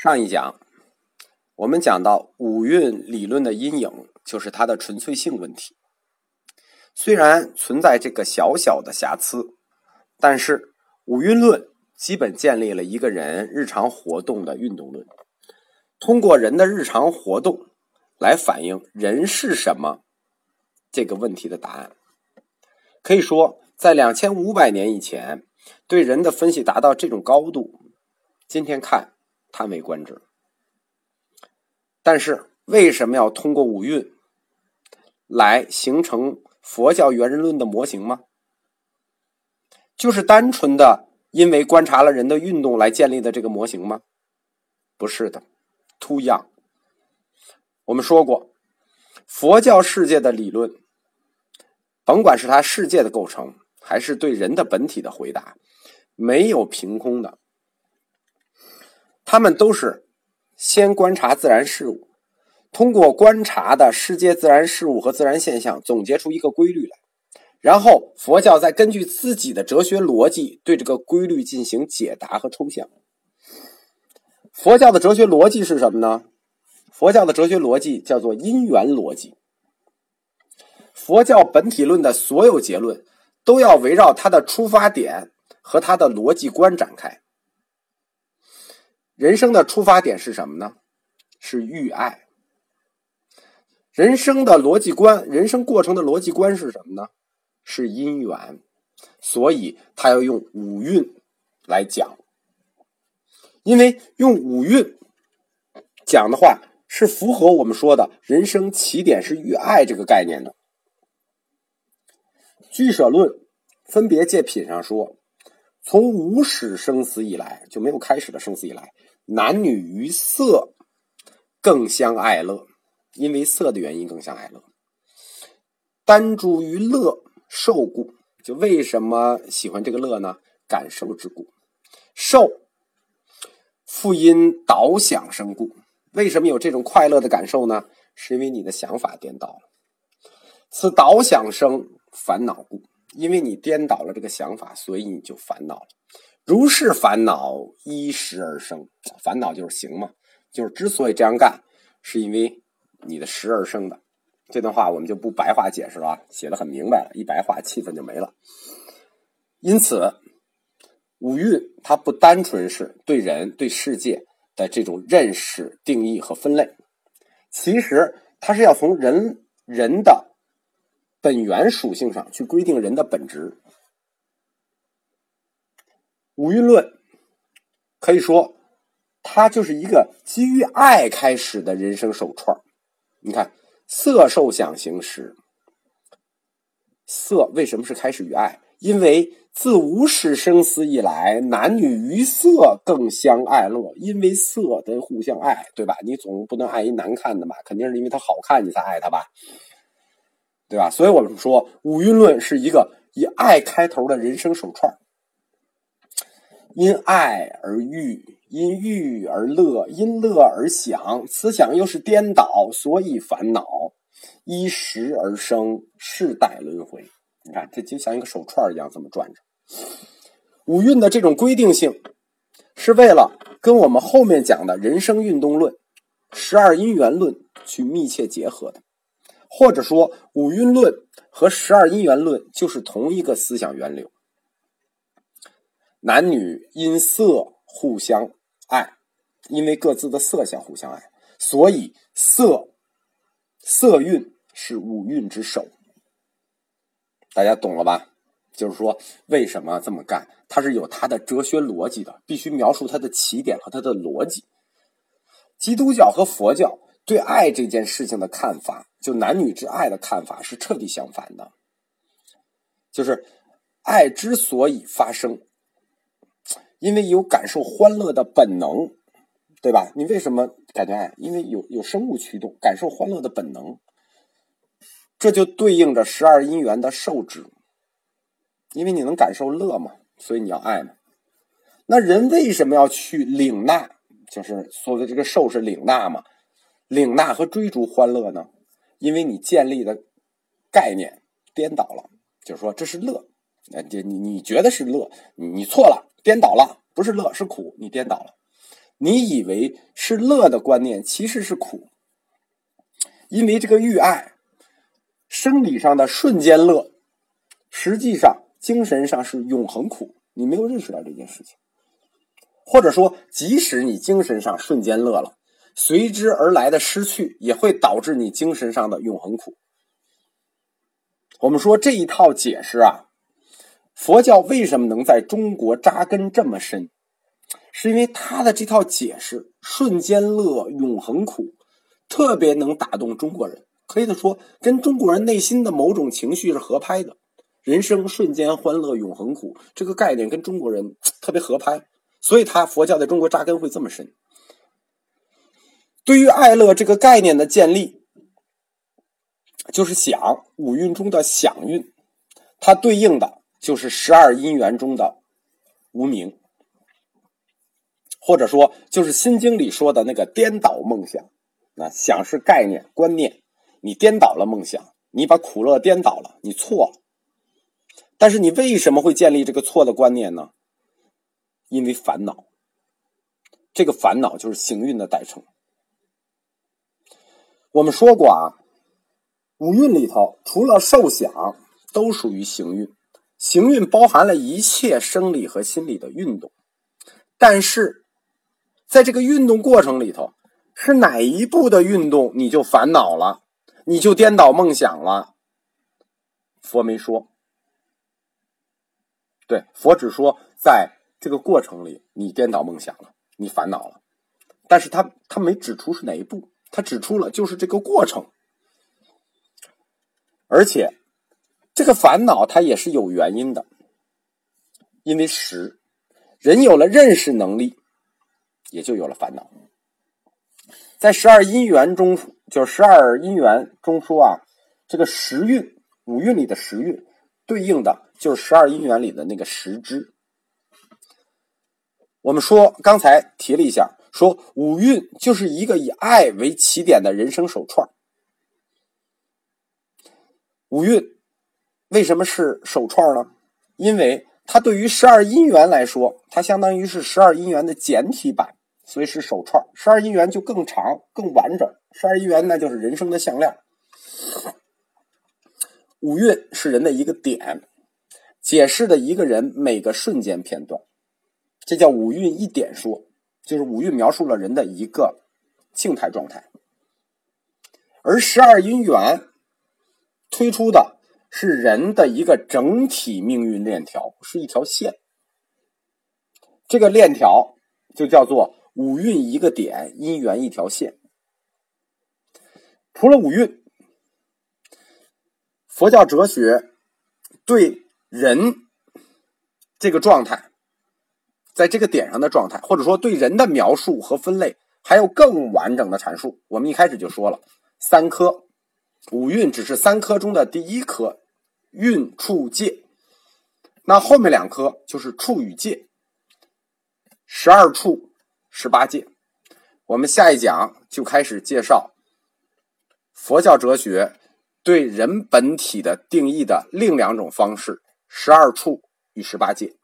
上一讲，我们讲到五蕴理论的阴影，就是它的纯粹性问题。虽然存在这个小小的瑕疵，但是五蕴论基本建立了一个人日常活动的运动论，通过人的日常活动来反映人是什么这个问题的答案。可以说，在两千五百年以前，对人的分析达到这种高度，今天看。叹为观止。但是，为什么要通过五蕴来形成佛教元人论的模型吗？就是单纯的因为观察了人的运动来建立的这个模型吗？不是的，too young。我们说过，佛教世界的理论，甭管是它世界的构成，还是对人的本体的回答，没有凭空的。他们都是先观察自然事物，通过观察的世界自然事物和自然现象，总结出一个规律来，然后佛教再根据自己的哲学逻辑对这个规律进行解答和抽象。佛教的哲学逻辑是什么呢？佛教的哲学逻辑叫做因缘逻辑。佛教本体论的所有结论都要围绕它的出发点和它的逻辑观展开。人生的出发点是什么呢？是欲爱。人生的逻辑观，人生过程的逻辑观是什么呢？是因缘。所以他要用五蕴来讲，因为用五蕴讲的话，是符合我们说的人生起点是欲爱这个概念的。居舍论分别借品上说，从无始生死以来，就没有开始的生死以来。男女于色更相爱乐，因为色的原因更相爱乐。单诸于乐受故，就为什么喜欢这个乐呢？感受之故。受复因导想生故，为什么有这种快乐的感受呢？是因为你的想法颠倒了。此导想生烦恼故，因为你颠倒了这个想法，所以你就烦恼了。如是烦恼依时而生，烦恼就是行嘛，就是之所以这样干，是因为你的时而生的。这段话我们就不白话解释了，写的很明白了，一白话气氛就没了。因此，五蕴它不单纯是对人对世界的这种认识、定义和分类，其实它是要从人人的本源属性上去规定人的本质。五蕴论可以说，它就是一个基于爱开始的人生手串你看，色受想行识，色为什么是开始于爱？因为自无始生死以来，男女于色更相爱乐，因为色得互相爱，对吧？你总不能爱一难看的吧？肯定是因为它好看你才爱它吧？对吧？所以我们说，五蕴论是一个以爱开头的人生手串因爱而欲，因欲而乐，因乐而想，此想又是颠倒，所以烦恼。依时而生，世代轮回。你看，这就像一个手串一样，这么转着。五蕴的这种规定性，是为了跟我们后面讲的人生运动论、十二因缘论去密切结合的，或者说，五蕴论和十二因缘论就是同一个思想源流。男女因色互相爱，因为各自的色相互相爱，所以色色蕴是五蕴之首。大家懂了吧？就是说，为什么这么干？它是有它的哲学逻辑的，必须描述它的起点和它的逻辑。基督教和佛教对爱这件事情的看法，就男女之爱的看法是彻底相反的。就是爱之所以发生。因为有感受欢乐的本能，对吧？你为什么感觉爱？因为有有生物驱动，感受欢乐的本能，这就对应着十二因缘的受之。因为你能感受乐嘛，所以你要爱嘛。那人为什么要去领纳？就是所谓的这个受是领纳嘛，领纳和追逐欢乐呢？因为你建立的概念颠倒了，就是说这是乐，你你你觉得是乐，你错了。颠倒了，不是乐是苦，你颠倒了。你以为是乐的观念，其实是苦，因为这个欲爱，生理上的瞬间乐，实际上精神上是永恒苦。你没有认识到这件事情，或者说，即使你精神上瞬间乐了，随之而来的失去也会导致你精神上的永恒苦。我们说这一套解释啊，佛教为什么能在中国扎根这么深？是因为他的这套解释“瞬间乐，永恒苦”，特别能打动中国人。可以说，跟中国人内心的某种情绪是合拍的。人生瞬间欢乐，永恒苦，这个概念跟中国人特别合拍，所以他佛教在中国扎根会这么深。对于爱乐这个概念的建立，就是想五蕴中的想蕴，它对应的就是十二因缘中的无名。或者说，就是《心经》里说的那个颠倒梦想。那想是概念、观念，你颠倒了梦想，你把苦乐颠倒了，你错了。但是你为什么会建立这个错的观念呢？因为烦恼。这个烦恼就是行运的代称。我们说过啊，五蕴里头除了受想，都属于行运。行运包含了一切生理和心理的运动，但是。在这个运动过程里头，是哪一步的运动你就烦恼了，你就颠倒梦想了？佛没说，对，佛只说在这个过程里你颠倒梦想了，你烦恼了，但是他他没指出是哪一步，他指出了就是这个过程，而且这个烦恼它也是有原因的，因为识，人有了认识能力。也就有了烦恼。在十二因缘中，就是十二因缘中说啊，这个时运五运里的时运，对应的就是十二因缘里的那个时支。我们说刚才提了一下，说五运就是一个以爱为起点的人生手串。五运为什么是手串呢？因为它对于十二因缘来说，它相当于是十二因缘的简体版。所以是手串，十二因缘就更长、更完整。十二因缘那就是人生的项链。五蕴是人的一个点，解释的一个人每个瞬间片段，这叫五蕴一点说，就是五蕴描述了人的一个静态状态。而十二因缘推出的是人的一个整体命运链条，是一条线。这个链条就叫做。五蕴一个点，因缘一条线。除了五蕴，佛教哲学对人这个状态，在这个点上的状态，或者说对人的描述和分类，还有更完整的阐述。我们一开始就说了，三科五蕴只是三科中的第一科，蕴处界。那后面两科就是处与界，十二处。十八界，我们下一讲就开始介绍佛教哲学对人本体的定义的另两种方式：十二处与十八界。